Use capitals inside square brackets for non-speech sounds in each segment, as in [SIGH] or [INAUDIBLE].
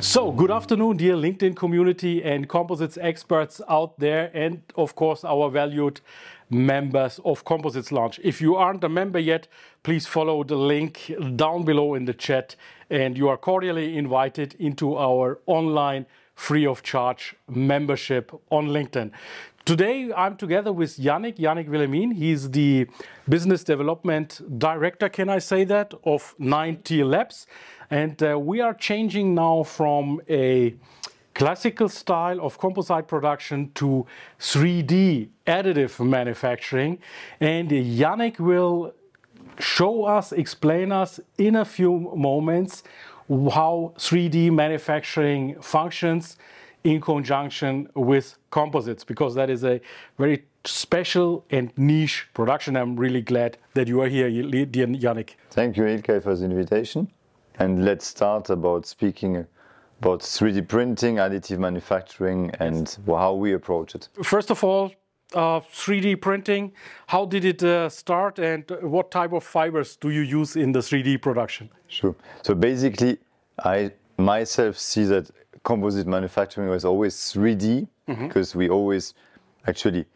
So, good afternoon, dear LinkedIn community and composites experts out there, and of course, our valued members of Composites Launch. If you aren't a member yet, please follow the link down below in the chat, and you are cordially invited into our online free of charge membership on LinkedIn. Today, I'm together with Yannick, Yannick Willemin. He's the business development director, can I say that, of 9T Labs. And uh, we are changing now from a classical style of composite production to 3D additive manufacturing. And Yannick will show us, explain us in a few moments how 3D manufacturing functions in conjunction with composites, because that is a very special and niche production. I'm really glad that you are here, dear Yannick. Thank you, Ilkay, for the invitation. And let's start about speaking about 3D printing, additive manufacturing, and yes. how we approach it. First of all, uh, 3D printing, how did it uh, start and what type of fibers do you use in the 3D production? Sure. So basically, I myself see that composite manufacturing was always 3D mm-hmm. because we always actually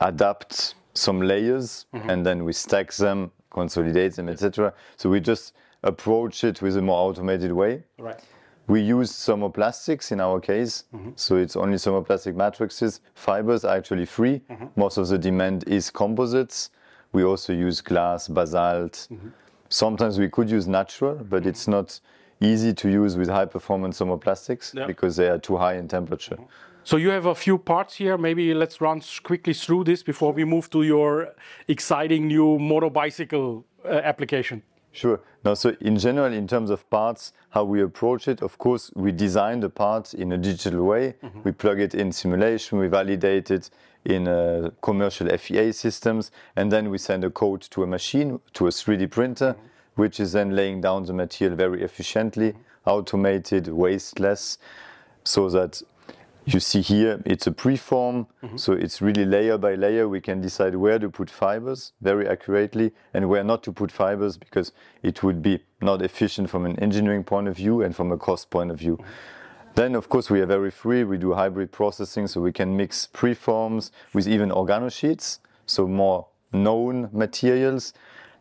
adapt some layers mm-hmm. and then we stack them, consolidate them, etc. So we just approach it with a more automated way. Right. We use thermoplastics in our case, mm-hmm. so it's only thermoplastic matrices. Fibers are actually free. Mm-hmm. Most of the demand is composites. We also use glass, basalt. Mm-hmm. Sometimes we could use natural, but it's not easy to use with high performance thermoplastics yeah. because they are too high in temperature. Mm-hmm. So you have a few parts here. Maybe let's run quickly through this before we move to your exciting new motorbicycle uh, application. Sure. Now, so in general, in terms of parts, how we approach it, of course, we design the parts in a digital way. Mm-hmm. We plug it in simulation, we validate it in uh, commercial FEA systems, and then we send a code to a machine, to a 3D printer, mm-hmm. which is then laying down the material very efficiently, mm-hmm. automated, wasteless, so that you see here, it's a preform, mm-hmm. so it's really layer by layer. We can decide where to put fibers very accurately and where not to put fibers because it would be not efficient from an engineering point of view and from a cost point of view. Mm-hmm. Then, of course, we are very free. We do hybrid processing, so we can mix preforms with even organosheets, so more known materials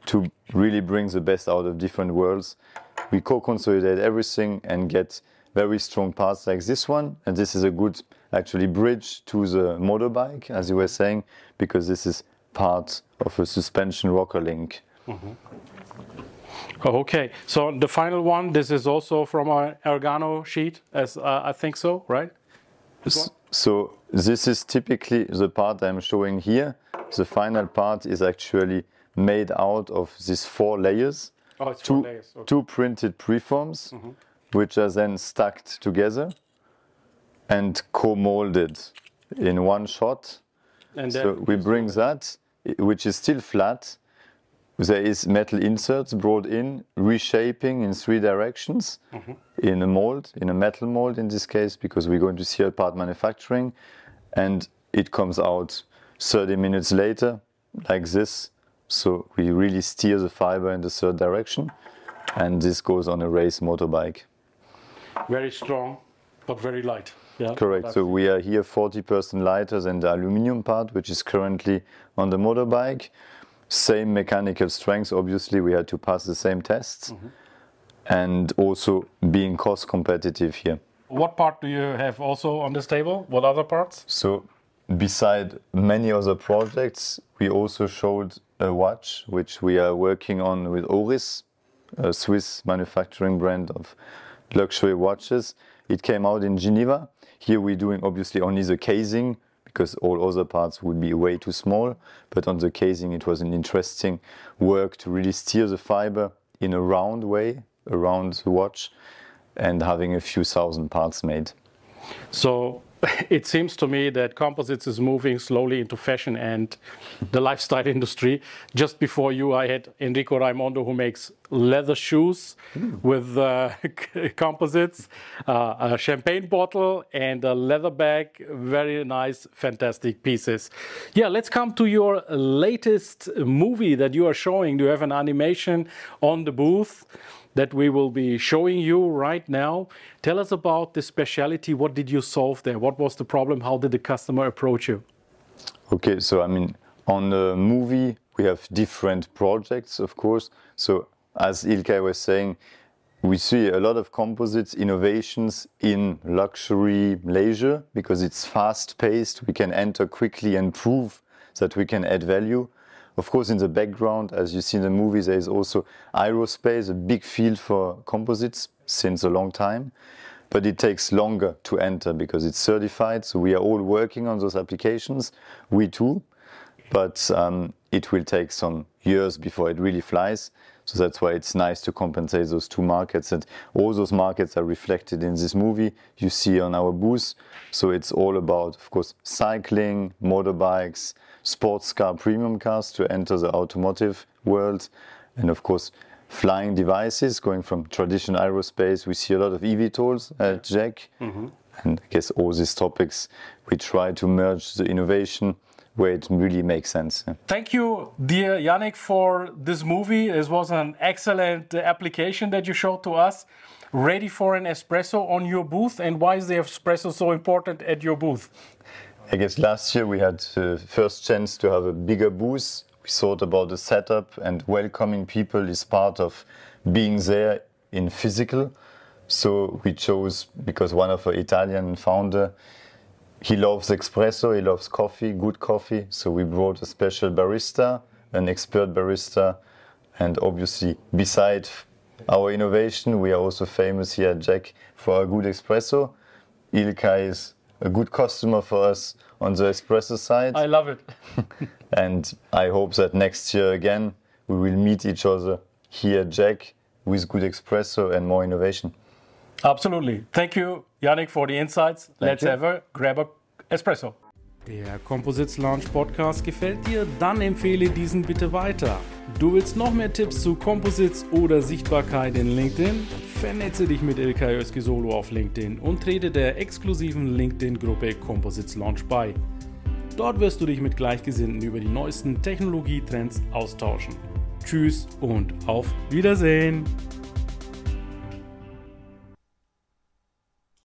to really bring the best out of different worlds. We co-consolidate everything and get very strong parts like this one. And this is a good, actually, bridge to the motorbike, as you were saying, because this is part of a suspension rocker link. Mm-hmm. okay, so the final one, this is also from our organo sheet, as uh, I think so, right? This so this is typically the part I'm showing here. The final part is actually made out of these four layers. Oh, it's two, four layers. Okay. Two printed preforms. Mm-hmm which are then stacked together and co-molded in one shot. And so we bring that, which is still flat. There is metal inserts brought in, reshaping in three directions mm-hmm. in a mold, in a metal mold in this case, because we're going to serial part manufacturing, and it comes out 30 minutes later, like this. So we really steer the fiber in the third direction, and this goes on a race motorbike very strong, but very light. Yeah, Correct. So we are here 40% lighter than the aluminum part, which is currently on the motorbike. Same mechanical strength. Obviously, we had to pass the same tests, mm-hmm. and also being cost competitive here. What part do you have also on this table? What other parts? So, beside many other projects, we also showed a watch which we are working on with Oris, a Swiss manufacturing brand of luxury watches. It came out in Geneva. Here we're doing obviously only the casing because all other parts would be way too small. But on the casing, it was an interesting work to really steer the fiber in a round way around the watch and having a few thousand parts made. So [LAUGHS] it seems to me that composites is moving slowly into fashion and the lifestyle [LAUGHS] industry. Just before you, I had Enrico Raimondo, who makes leather shoes mm. with uh, [LAUGHS] composites, uh, a champagne bottle, and a leather bag. Very nice, fantastic pieces. Yeah, let's come to your latest movie that you are showing. Do you have an animation on the booth? That we will be showing you right now. Tell us about the speciality. What did you solve there? What was the problem? How did the customer approach you? Okay, so I mean, on the movie, we have different projects, of course. So, as Ilkay was saying, we see a lot of composites innovations in luxury leisure because it's fast paced. We can enter quickly and prove that we can add value. Of course, in the background, as you see in the movie, there is also aerospace, a big field for composites since a long time. But it takes longer to enter because it's certified. So we are all working on those applications. We too. But um, it will take some years before it really flies. So that's why it's nice to compensate those two markets. And all those markets are reflected in this movie you see on our booth. So it's all about, of course, cycling, motorbikes, sports car, premium cars to enter the automotive world. And of course, flying devices going from traditional aerospace. We see a lot of eVTOLs at JEC. Mm-hmm. And I guess all these topics, we try to merge the innovation where it really makes sense. Thank you, dear Yannick, for this movie. It was an excellent uh, application that you showed to us. Ready for an espresso on your booth, and why is the espresso so important at your booth? I guess last year we had the first chance to have a bigger booth. We thought about the setup and welcoming people is part of being there in physical. So we chose because one of our Italian founder he loves espresso, he loves coffee, good coffee. So we brought a special barista, an expert barista, and obviously, beside our innovation, we are also famous here at JEC for our good espresso. Ilkay is a good customer for us on the espresso side. I love it. [LAUGHS] and I hope that next year again we will meet each other here at JEC with good espresso and more innovation. Absolutely. Thank you, Yannick, for the insights. Let's have a grab a espresso. Der Composites Launch Podcast gefällt dir? Dann empfehle diesen bitte weiter. Du willst noch mehr Tipps zu Composites oder Sichtbarkeit in LinkedIn? Vernetze dich mit Ilkay Özki auf LinkedIn und trete der exklusiven LinkedIn-Gruppe Composites Launch bei. Dort wirst du dich mit Gleichgesinnten über die neuesten Technologietrends austauschen. Tschüss und auf Wiedersehen!